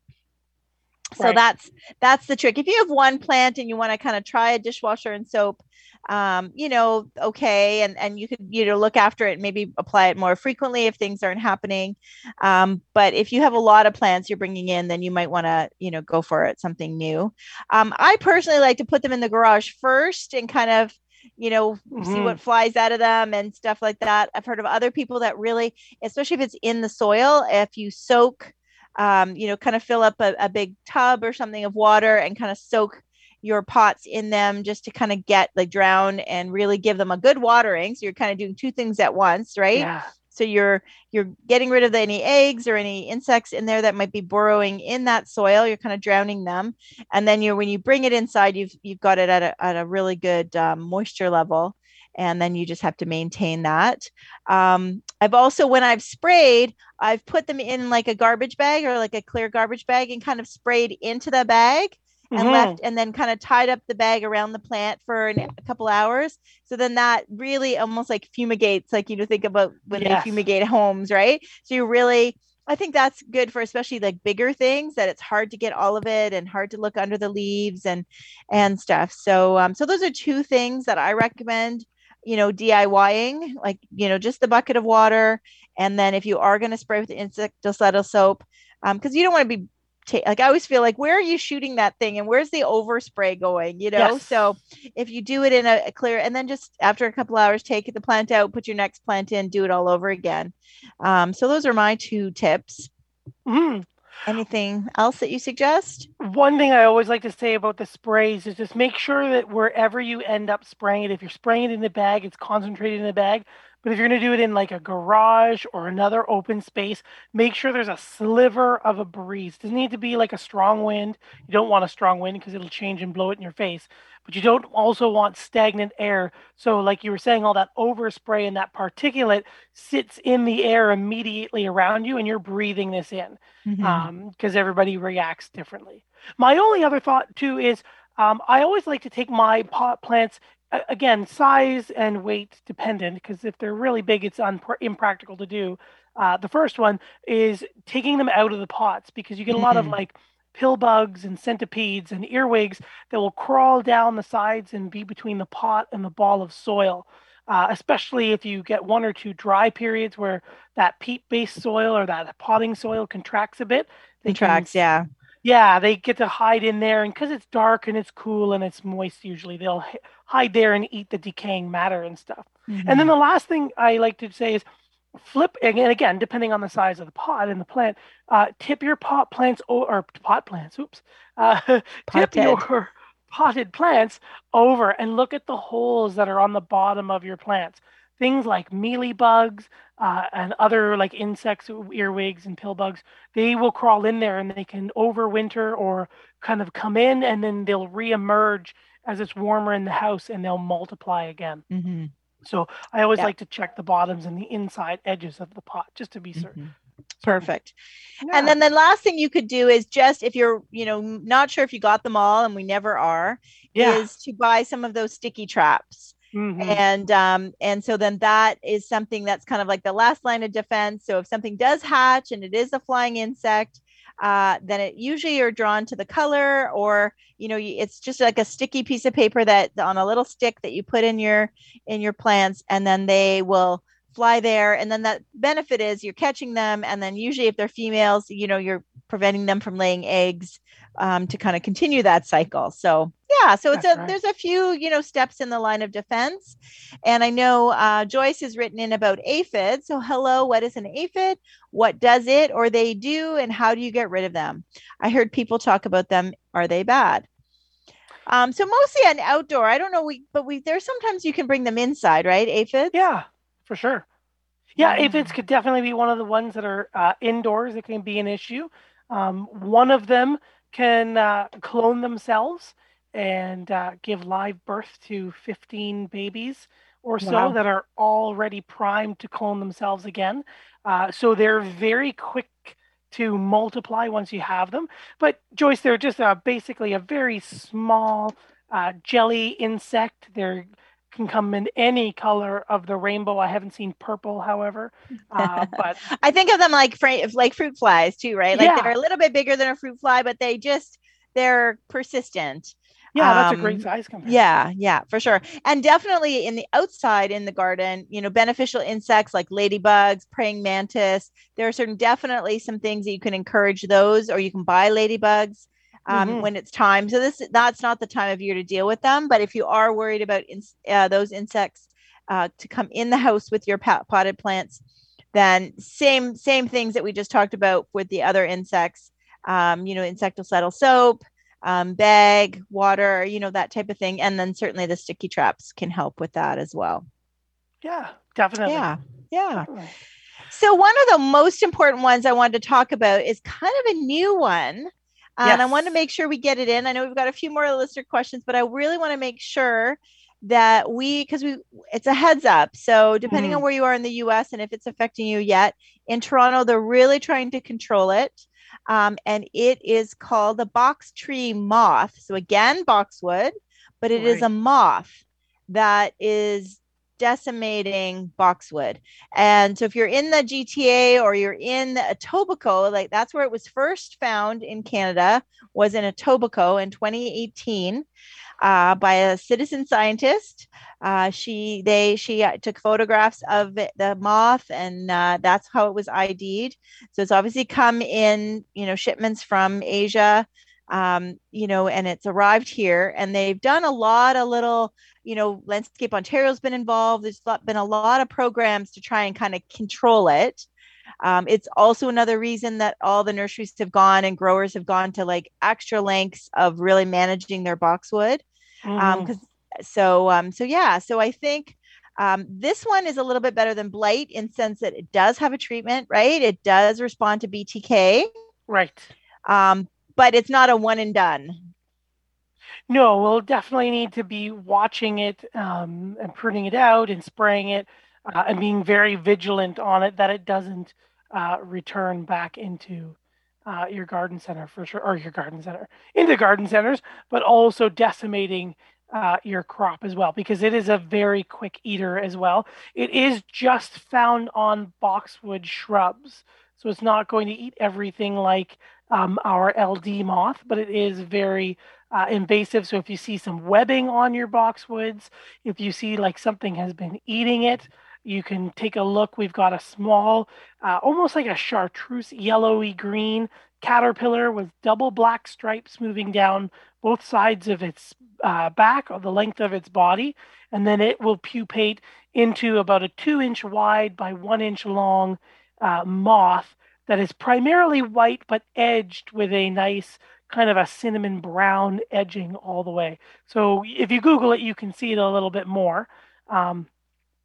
so Right. that's that's the trick if you have one plant and you want to kind of try a dishwasher and soap um, you know, okay, and and you could you know look after it, maybe apply it more frequently if things aren't happening. Um, but if you have a lot of plants you're bringing in, then you might want to you know go for it something new. Um, I personally like to put them in the garage first and kind of you know see Mhm. what flies out of them and stuff like that. I've heard of other people that really, especially if it's in the soil, if you soak. Um, you know, kind of fill up a, a big tub or something of water and kind of soak your pots in them just to kind of get like drown and really give them a good watering. So you're kind of doing two things at once, right? Yeah. So you're you're getting rid of any eggs or any insects in there that might be burrowing in that soil. You're kind of drowning them, and then you when you bring it inside, you've you've got it at a at a really good um, moisture level, and then you just have to maintain that. Um, I've also when I've sprayed, I've put them in like a garbage bag or like a clear garbage bag and kind of sprayed into the bag and Mhm. left and then kind of tied up the bag around the plant for an, a couple hours so then that really almost like fumigates like you know think about when Yes. they fumigate homes right so you really i think that's good for especially like bigger things that it's hard to get all of it and hard to look under the leaves and and stuff so um so those are two things that i recommend you know diying like you know just the bucket of water and then if you are going to spray with insecticidal soap um because you don't want to be ta- like I always feel like where are you shooting that thing and where's the overspray going, you know? Yes. So if you do it in a, a clear and then just after a couple hours, take the plant out, put your next plant in, do it all over again. Um, so those are my two tips. Mhm. Anything else that you suggest? One thing I always like to say about the sprays is just make sure that wherever you end up spraying it, if you're spraying it in the bag, it's concentrated in the bag. But if you're going to do it in like a garage or another open space, make sure there's a sliver of a breeze. Doesn't need to be like a strong wind. You don't want a strong wind because it'll change and blow it in your face. But you don't also want stagnant air. So, like you were saying, all that overspray and that particulate sits in the air immediately around you, and you're breathing this in Mhm. um, because everybody reacts differently. My only other thought too is um, I always like to take my pot plants again size and weight dependent because if they're really big, it's unpr- impractical to do. Uh, the first one is taking them out of the pots because you get a lot of Mhm. like pill bugs and centipedes and earwigs that will crawl down the sides and be between the pot and the ball of soil. Uh, especially if you get one or two dry periods where that peat-based soil or that potting soil contracts a bit. They can- yeah. yeah, they get to hide in there, and because it's dark and it's cool and it's moist, usually they'll hide there and eat the decaying matter and stuff. And then the last thing I like to say is flip and again, depending on the size of the pot and the plant, uh, tip your pot plants o- or pot plants. Oops, uh, tip your potted plants over and look at the holes that are on the bottom of your plants. Things like mealy bugs uh, and other like insects, earwigs and pill bugs, they will crawl in there and they can overwinter or kind of come in and then they'll reemerge as it's warmer in the house and they'll multiply again. Mhm. So I always Yeah. like to check the bottoms and the inside edges of the pot just to be certain. Mhm. Perfect. Yeah. And then the last thing you could do is just if you're, you know, not sure if you got them all, and we never are, yeah. is to buy some of those sticky traps. Mhm. and um and so then that is something that's kind of like the last line of defense so if something does hatch and it is a flying insect uh, then it usually you're drawn to the color or you know it's just like a sticky piece of paper that on a little stick that you put in your in your plants and then they will fly there. And then that benefit is you're catching them and then usually if they're females you know you're preventing them from laying eggs um, to kind of continue that cycle. So yeah so it's That's a right. there's a few you know steps in the line of defense and i know uh, joyce has written in about aphid so hello what is an aphid what does it or they do and how do you get rid of them i heard people talk about them are they bad um, so mostly an outdoor i don't know we but we there's sometimes you can bring them inside right aphids yeah for sure. Yeah, mm. aphids could definitely be one of the ones that are uh, indoors. It can be an issue. Um, one of them can uh, clone themselves and uh, give live birth to 15 babies or so wow. that are already primed to clone themselves again. Uh, so they're very quick to multiply once you have them. But Joyce, they're just basically a very small uh, jelly insect. They're can come in any color of the rainbow. I haven't seen purple, however, uh, but I think of them like like fruit flies too, right? Like yeah. they're a little bit bigger than a fruit fly, but they just they're persistent. Yeah, that's um, a great um, size comparison. Yeah, yeah, for sure. And definitely in the outside in the garden, you know, beneficial insects like ladybugs, praying mantis. There are certain definitely some things that you can encourage those, or you can buy ladybugs um, mm-hmm. when it's time. So this that's not the time of year to deal with them. But if you are worried about in, uh, those insects uh, to come in the house with your potted plants, then same same things that we just talked about with the other insects. Um, you know, insecticidal soap, um, bag, water, you know, that type of thing. And then certainly the sticky traps can help with that as well. Yeah, definitely. Yeah, yeah. Definitely. So, one of the most important ones I wanted to talk about is kind of a new one yes. and I want to make sure we get it in. I know we've got a few more listener questions, but I really want to make sure that we because we it's a heads up so depending mm. on where you are in the us and if it's affecting you yet in toronto they're really trying to control it um, and it is called the box tree moth so again boxwood but it right. is a moth that is decimating boxwood. And so if you're in the GTA or you're in the Etobicoke, like that's where it was first found in Canada, was in Etobicoke in 2018 uh, by a citizen scientist. Uh, she they she uh, took photographs of the moth, and uh, that's how it was ID'd. So it's obviously come in, you know, shipments from Asia, um, you know, and it's arrived here. And they've done a lot of little you know, Landscape Ontario's been involved. There's been a lot of programs to try and kind of control it. Um, it's also another reason that all the nurseries have gone and growers have gone to like extra lengths of really managing their boxwood. Um, mm-hmm. Um, so, um, so yeah, so I think um, this one is a little bit better than blight in sense that it does have a treatment, right? It does respond to BTK, right? Um, but it's not a one and done. No, we'll definitely need to be watching it um, and pruning it out and spraying it uh, and being very vigilant on it that it doesn't uh, return back into uh, your garden center for sure, or your garden center into garden centers, but also decimating uh, your crop as well because it is a very quick eater as well. It is just found on boxwood shrubs, so it's not going to eat everything like um, our LDD moth, but it is very uh, invasive. So if you see some webbing on your boxwoods, if you see like something has been eating it, you can take a look. We've got a small, uh, almost like a chartreuse yellowy green caterpillar with double black stripes moving down both sides of its uh, back or the length of its body. And then it will pupate into about a two inch wide by one inch long uh, moth that is primarily white but edged with a nice kind of a cinnamon brown edging all the way. So if you Google it, you can see it a little bit more. Um,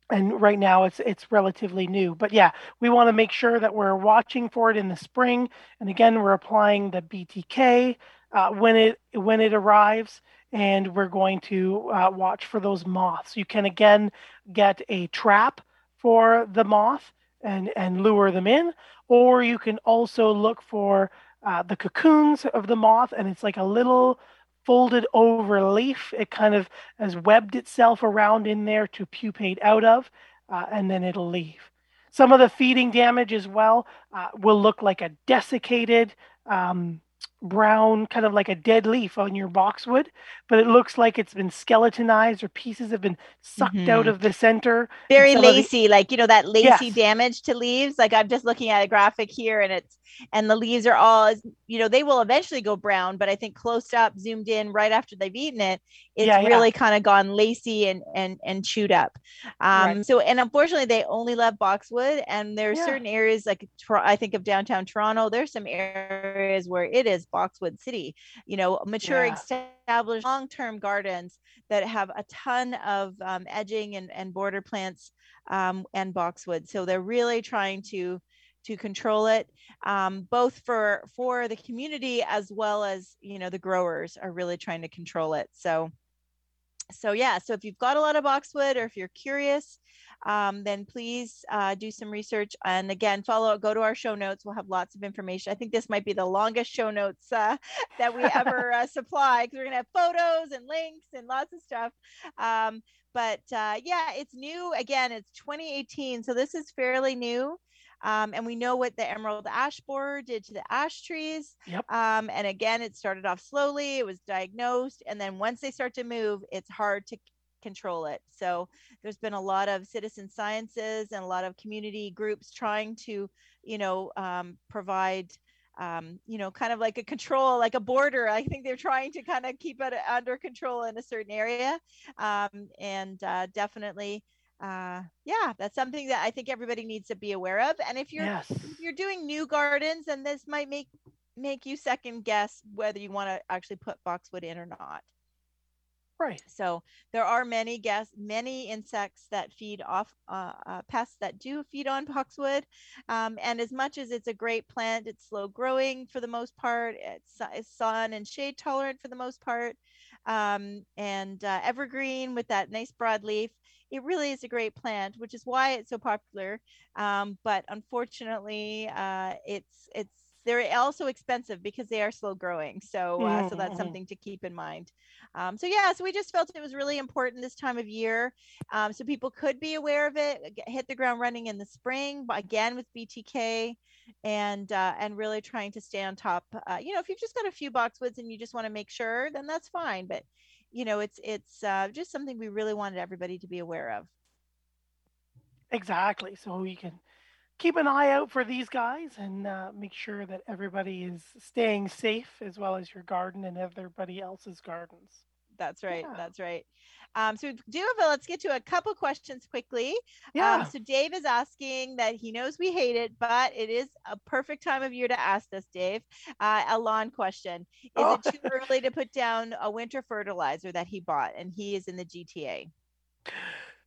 and right now it's it's relatively new but yeah we want to make sure that we're watching for it in the spring and again we're applying the btk uh, when it when it arrives and we're going to uh, watch for those moths. You can again get a trap for the moth and and lure them in or you can also look for uh, the cocoons of the moth, and it's like a little folded over leaf. It kind of has webbed itself around in there to pupate out of, uh, and then it'll leave. Some of the feeding damage as well uh, will look like a desiccated um, brown, kind of like a dead leaf on your boxwood, but it looks like it's been skeletonized or pieces have been sucked mm-hmm. out of the center. Very lacy, the... like you know that lacy yes. damage to leaves. Like I'm just looking at a graphic here, and it's and the leaves are all you know they will eventually go brown, but I think close up, zoomed in right after they've eaten it, it's yeah, really yeah. kind of gone lacy and and and chewed up. Um, right. So and unfortunately, they only love boxwood, and there are yeah. certain areas like I think of downtown Toronto. There's some areas where it is Boxwood City, you know, mature, yeah. established long term gardens that have a ton of um, edging and, and border plants um, and boxwood. So they're really trying to to control it um, both for for the community as well as you know the growers are really trying to control it so so yeah so if you've got a lot of boxwood or if you're curious um, then please uh, do some research. And again, follow, go to our show notes. We'll have lots of information. I think this might be the longest show notes uh, that we ever uh, supply because we're going to have photos and links and lots of stuff. Um, but uh, yeah, it's new. Again, it's 2018. So this is fairly new. Um, and we know what the emerald ash borer did to the ash trees. Yep. Um, and again, it started off slowly. It was diagnosed, and then once they start to move, it's hard to control it. So there's been a lot of citizen sciences and a lot of community groups trying to, you know, um, provide, um, you know, kind of like a control, like a border. I think they're trying to kind of keep it under control in a certain area. Um, and uh, definitely, uh, yeah, that's something that I think everybody needs to be aware of. And if you're yes. if you're doing new gardens, and this might make make you second guess whether you want to actually put boxwood in or not. Right. So there are many guests, many insects that feed off uh, uh, pests that do feed on boxwood. Um, and as much as it's a great plant, it's slow growing for the most part. It's, it's sun and shade tolerant for the most part. Um, and uh, evergreen with that nice broad leaf. It really is a great plant, which is why it's so popular. Um, but unfortunately, uh, it's it's they're also expensive because they are slow growing. So, uh, so that's something to keep in mind. Um, so yeah, so we just felt it was really important this time of year, um, so people could be aware of it, hit the ground running in the spring, but again with BTK, and uh, and really trying to stay on top. Uh, you know, if you've just got a few boxwoods and you just want to make sure, then that's fine. But you know, it's it's uh, just something we really wanted everybody to be aware of. Exactly. So we can keep an eye out for these guys and uh, make sure that everybody is staying safe as well as your garden and everybody else's gardens. That's right. Yeah. That's right. Um, so we do have a, let's get to a couple questions quickly. Um, yeah. Um, so Dave is asking that he knows we hate it, but it is a perfect time of year to ask this, Dave. Uh, a lawn question. Is oh. it too early to put down a winter fertilizer that he bought and he is in the GTA?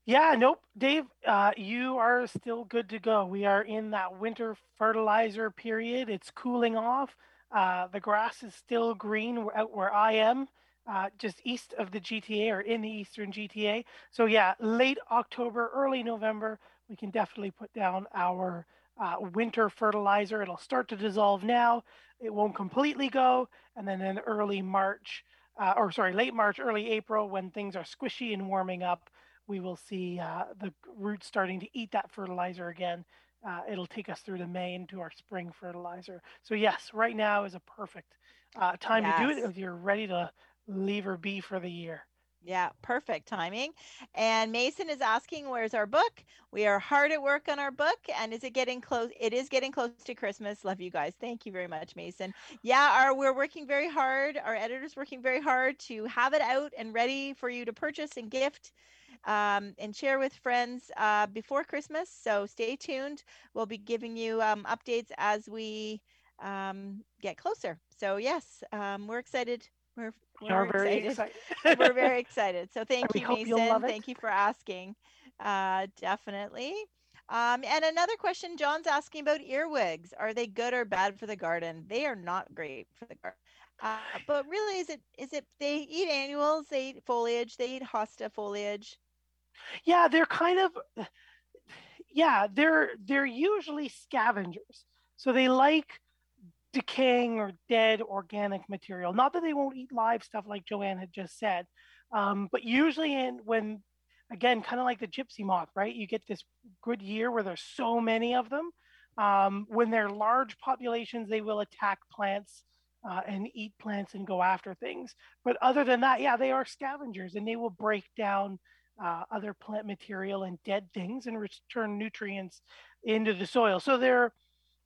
Yeah, nope. Dave, uh, you are still good to go. We are in that winter fertilizer period. It's cooling off. Uh, the grass is still green out where I am, uh, just east of the GTA or in the eastern GTA. So, yeah, late October, early November, we can definitely put down our uh, winter fertilizer. It'll start to dissolve now. It won't completely go. And then in early March, uh, or sorry, late March, early April, when things are squishy and warming up, we will see uh, the roots starting to eat that fertilizer again. Uh, it'll take us through to May into our spring fertilizer. So yes, right now is a perfect uh, time yes. to do it if you're ready to leave or be for the year. Yeah, perfect timing. And Mason is asking, "Where's our book?" We are hard at work on our book, and is it getting close? It is getting close to Christmas. Love you guys. Thank you very much, Mason. Yeah, our we're working very hard. Our editor's working very hard to have it out and ready for you to purchase and gift um, and share with friends uh, before Christmas. So stay tuned. We'll be giving you um, updates as we um, get closer. So yes, um, we're excited. We're, we're very excited. excited. we're very excited. So thank you, Mason. Thank you for asking. Uh, definitely. Um, and another question, John's asking about earwigs. Are they good or bad for the garden? They are not great for the garden. Uh, but really, is it is it they eat annuals, they eat foliage, they eat hosta foliage. Yeah, they're kind of yeah, they're they're usually scavengers. So they like decaying or dead organic material. Not that they won't eat live stuff like Joanne had just said, um, but usually in when again, kind of like the gypsy moth, right? You get this good year where there's so many of them. Um, when they're large populations, they will attack plants uh, and eat plants and go after things. But other than that, yeah, they are scavengers and they will break down uh, other plant material and dead things and return nutrients into the soil. So they're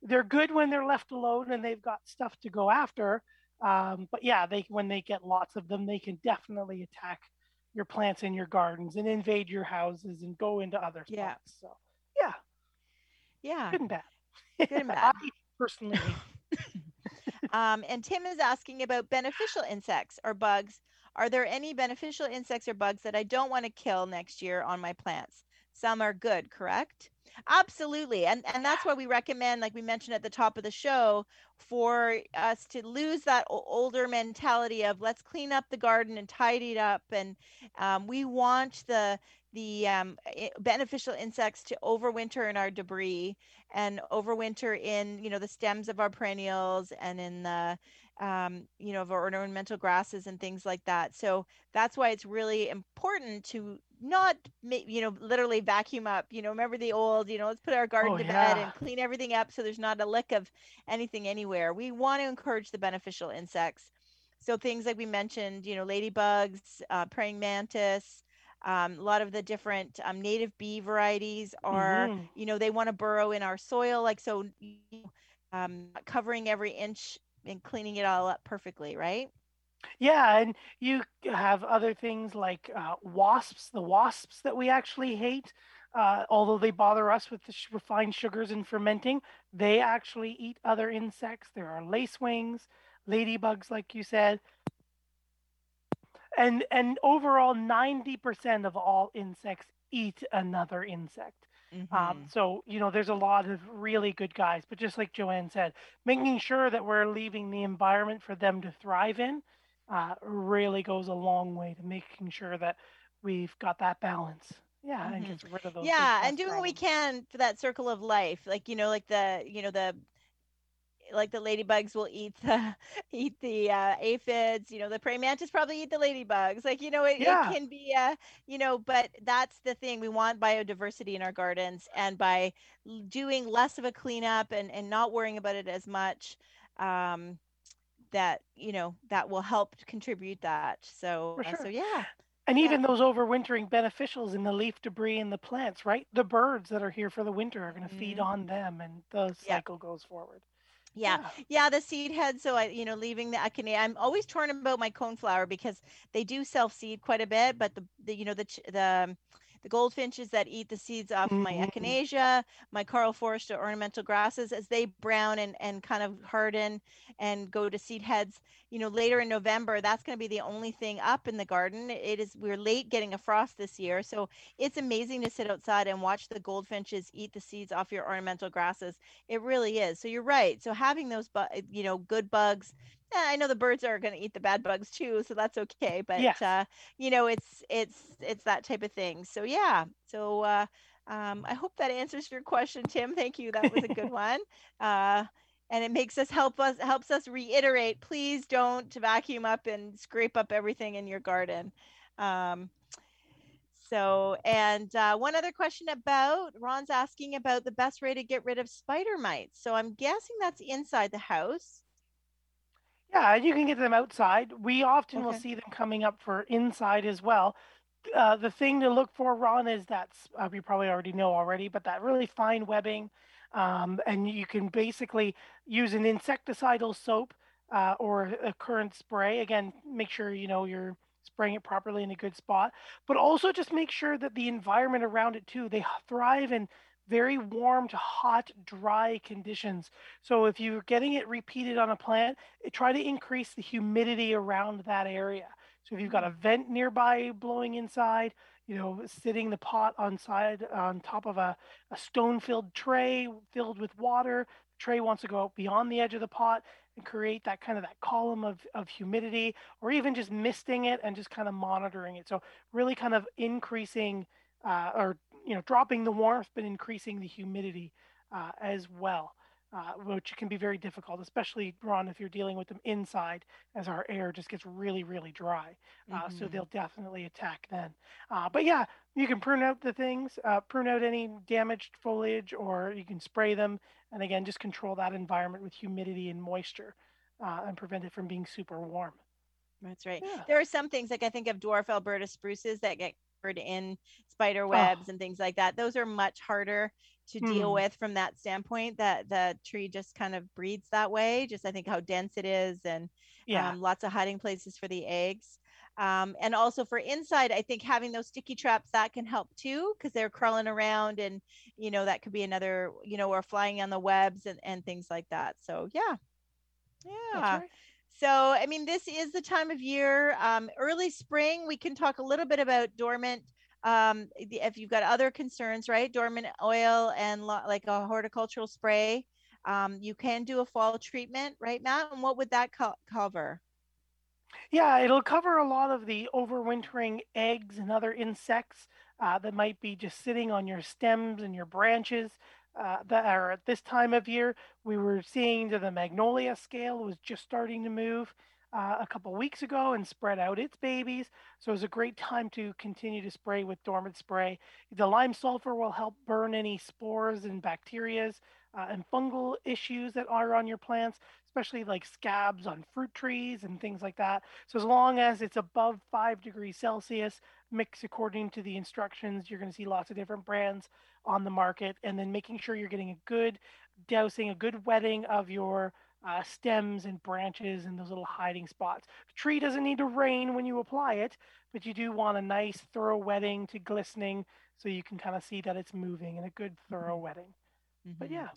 they're good when they're left alone and they've got stuff to go after. Um, but yeah, they when they get lots of them, they can definitely attack your plants in your gardens and invade your houses and go into other spots. Yeah. So yeah, Yeah. good and bad. Good and bad. I personally, Um, and Tim is asking about beneficial insects or bugs. Are there any beneficial insects or bugs that I don't want to kill next year on my plants? Some are good, correct? Absolutely. And and that's why we recommend, like we mentioned at the top of the show, for us to lose that older mentality of let's clean up the garden and tidy it up. And um, we want the the um, beneficial insects to overwinter in our debris and overwinter in you know the stems of our perennials and in the um, you know of our ornamental grasses and things like that so that's why it's really important to not you know literally vacuum up you know remember the old you know let's put our garden Oh, to bed and clean everything up so there's not a lick of anything anywhere. We want to encourage the beneficial insects. So things like we mentioned you know ladybugs uh, praying mantis um, a lot of the different um, native bee varieties are Mhm. you know they want to burrow in our soil like so um, covering every inch and cleaning it all up perfectly right yeah, and you have other things like uh, wasps. The wasps that we actually hate, uh, although they bother us with the sh- refined sugars and fermenting, they actually eat other insects. There are lacewings, ladybugs, like you said, and and overall, ninety percent of all insects eat another insect. Um, Mhm. so, you know, there's a lot of really good guys, but just like Joanne said, making sure that we're leaving the environment for them to thrive in uh, really goes a long way to making sure that we've got that balance. Yeah, and Mhm. gets rid of those. yeah and doing what we can for that circle of life like you know like the you know the like the ladybugs will eat the eat the uh, aphids you know the praying mantis probably eat the ladybugs like you know it, it can be uh you know but that's the thing we want biodiversity in our gardens and by doing less of a cleanup and and not worrying about it as much um that you know that will help contribute that so For uh, so yeah And Yeah. even those overwintering beneficials in the leaf debris in the plants, right? The birds that are here for the winter are going to feed Mhm. on them, and the Yeah. cycle goes forward. Yeah, yeah, the seed head. So I, you know, leaving the echinacea. I'm always torn about my coneflower because they do self seed quite a bit, but the, the you know the the the goldfinches that eat the seeds off my Mhm. echinacea, my Karl Foerster ornamental grasses, as they brown and and kind of harden and go to seed heads. You know, later in November, that's going to be the only thing up in the garden. It is we're late getting a frost this year, so it's amazing to sit outside and watch the goldfinches eat the seeds off your ornamental grasses. It really is. So you're right. So having those, bu- you know, good bugs. Eh, I know the birds are going to eat the bad bugs too, so that's okay. But uh, you know, it's it's it's that type of thing. So yeah. So uh, um, I hope that answers your question, Tim. Thank you. That was a good one. Uh, and it makes us help us helps us reiterate. Please don't vacuum up and scrape up everything in your garden. Um, so, and uh, one other question about Ron's asking about the best way to get rid of spider mites. So I'm guessing that's inside the house. Yeah, you can get them outside. We often will see them coming up for inside as well. Uh, the thing to look for, Ron, is that's uh, you probably already know already, but that really fine webbing. Um, and you can basically use an insecticidal soap uh, or a current spray. Again, make sure you know you're spraying it properly in a good spot, but also just make sure that the environment around it too. They thrive in very warm to hot, dry conditions. So if you're getting it repeated on a plant, eh, try to increase the humidity around that area. So if you've got a vent nearby blowing inside, you know, sitting the pot on side on top of a, a stone-filled tray filled with water, the tray wants to go out beyond the edge of the pot and create that kind of that column of, of humidity, or even just misting it and just kind of monitoring it. So really kind of increasing uh, or you know dropping the warmth but increasing the humidity uh, as well. uh, which can be very difficult, especially Ron if you're dealing with them inside, as our air just gets really, really dry. Uh, So Mhm. they'll definitely attack then. Uh, but yeah, you can prune out the things, uh, prune out any damaged foliage, or you can spray them. And again, just control that environment with humidity and moisture, uh, and prevent it from being super warm. That's right. Yeah. There are some things like I think of dwarf Alberta spruces that get covered in spider Oh. webs and things like that. Those are much harder to deal Hmm. with from that standpoint. That the tree just kind of breeds that way. Just I think how dense it is and Yeah. um, lots of hiding places for the eggs. Um, and also for inside, I think having those sticky traps that can help too because they're crawling around and you know that could be another you know or flying on the webs and, and things like that. So yeah, yeah. Right. So, I mean, this is the time of year, um, early spring. We can talk a little bit about dormant. Um, if you've got other concerns, right? Dormant oil and lo- like a horticultural spray. Um, you can do a fall treatment, right, Matt? And what would that co- cover? Yeah, it'll cover a lot of the overwintering eggs and other insects uh, that might be just sitting on your stems and your branches. Uh, that are at this time of year, we were seeing that the magnolia scale was just starting to move uh, a couple weeks ago and spread out its babies. So it's a great time to continue to spray with dormant spray. The lime sulfur will help burn any spores and bacterias uh, and fungal issues that are on your plants, especially like scabs on fruit trees and things like that. So as long as it's above five degrees Celsius, mix according to the instructions, you're going to see lots of different brands on the market. And then making sure you're getting a good dousing, a good wetting of your uh, stems and branches and those little hiding spots. The tree doesn't need to rain when you apply it, but you do want a nice thorough wetting to glistening so you can kind of see that it's moving and a good thorough wetting. But Mhm. yeah,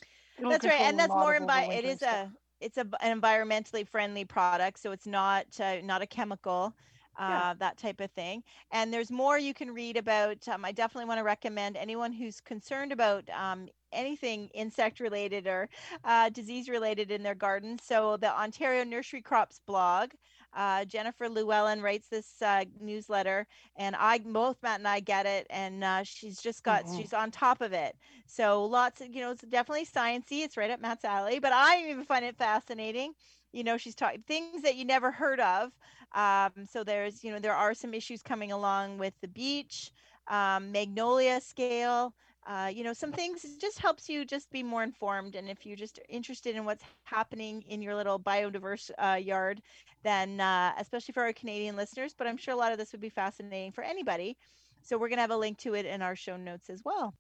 that's right, and that's more envi- It is stuff. a it's a, an environmentally friendly product, so it's not uh, not a chemical. Uh, Yeah. that type of thing. And there's more you can read about. Um, I definitely want to recommend anyone who's concerned about um, anything insect related or uh, disease related in their garden. So the Ontario Nursery Crops blog. Uh, Jennifer Llewellyn writes this uh, newsletter, and I both Matt and I get it, and uh, she's just got Mhm. she's on top of it. So lots of you know it's definitely sciencey. It's right up Matt's alley, but I even find it fascinating. You know, she's talking things that you never heard of. Um, so there's you know there are some issues coming along with the beech um, magnolia scale. Uh, you know, some things it just helps you just be more informed. And if you're just interested in what's happening in your little biodiverse uh, yard, then uh, especially for our Canadian listeners, but I'm sure a lot of this would be fascinating for anybody. So we're gonna have a link to it in our show notes as well.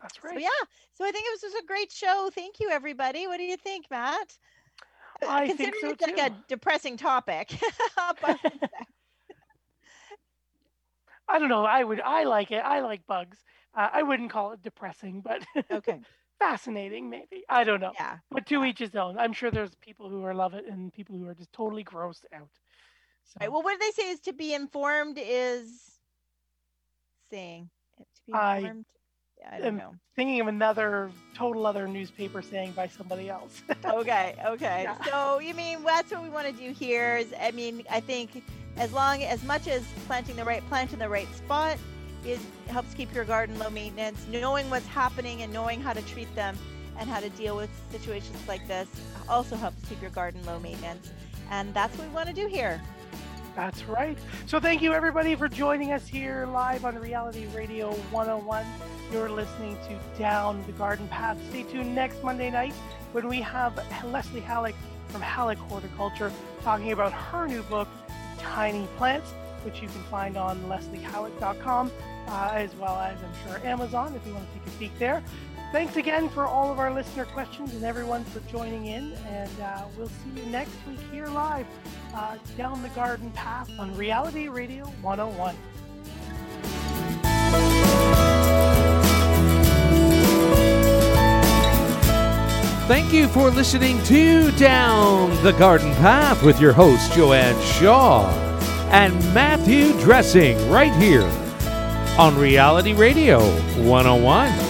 That's So right. yeah, so I think it was just a great show. Thank you, everybody. What do you think, Matt? I think Considering so it's like a depressing topic. I don't know. I would. I like it. I like bugs. Uh, I wouldn't call it depressing, but okay, fascinating, maybe. I don't know. yeah, But to each his own. I'm sure there's people who are love it and people who are just totally grossed out. So right. Well, what do they say is to be informed is saying to be informed. I don't am know. thinking of another total other newspaper saying by somebody else. okay okay Yeah. so you mean that's what we want to do here is i mean i think as long as much as planting the right plant in the right spot is helps keep your garden low maintenance knowing what's happening and knowing how to treat them and how to deal with situations like this also helps keep your garden low maintenance and that's what we want to do here That's right. So thank you everybody for joining us here live on Reality Radio 101. You're listening to Down the Garden Path. Stay tuned next Monday night when we have Leslie Halleck from Halleck Horticulture talking about her new book, Tiny Plants, which you can find on lesliehalleck.com, uh, as well as I'm sure Amazon if you want to take a peek there. Thanks again for all of our listener questions and everyone for joining in. And uh, we'll see you next week here live uh, down the garden path on Reality Radio 101. Thank you for listening to Down the Garden Path with your host, Joanne Shaw and Matthew Dressing, right here on Reality Radio 101.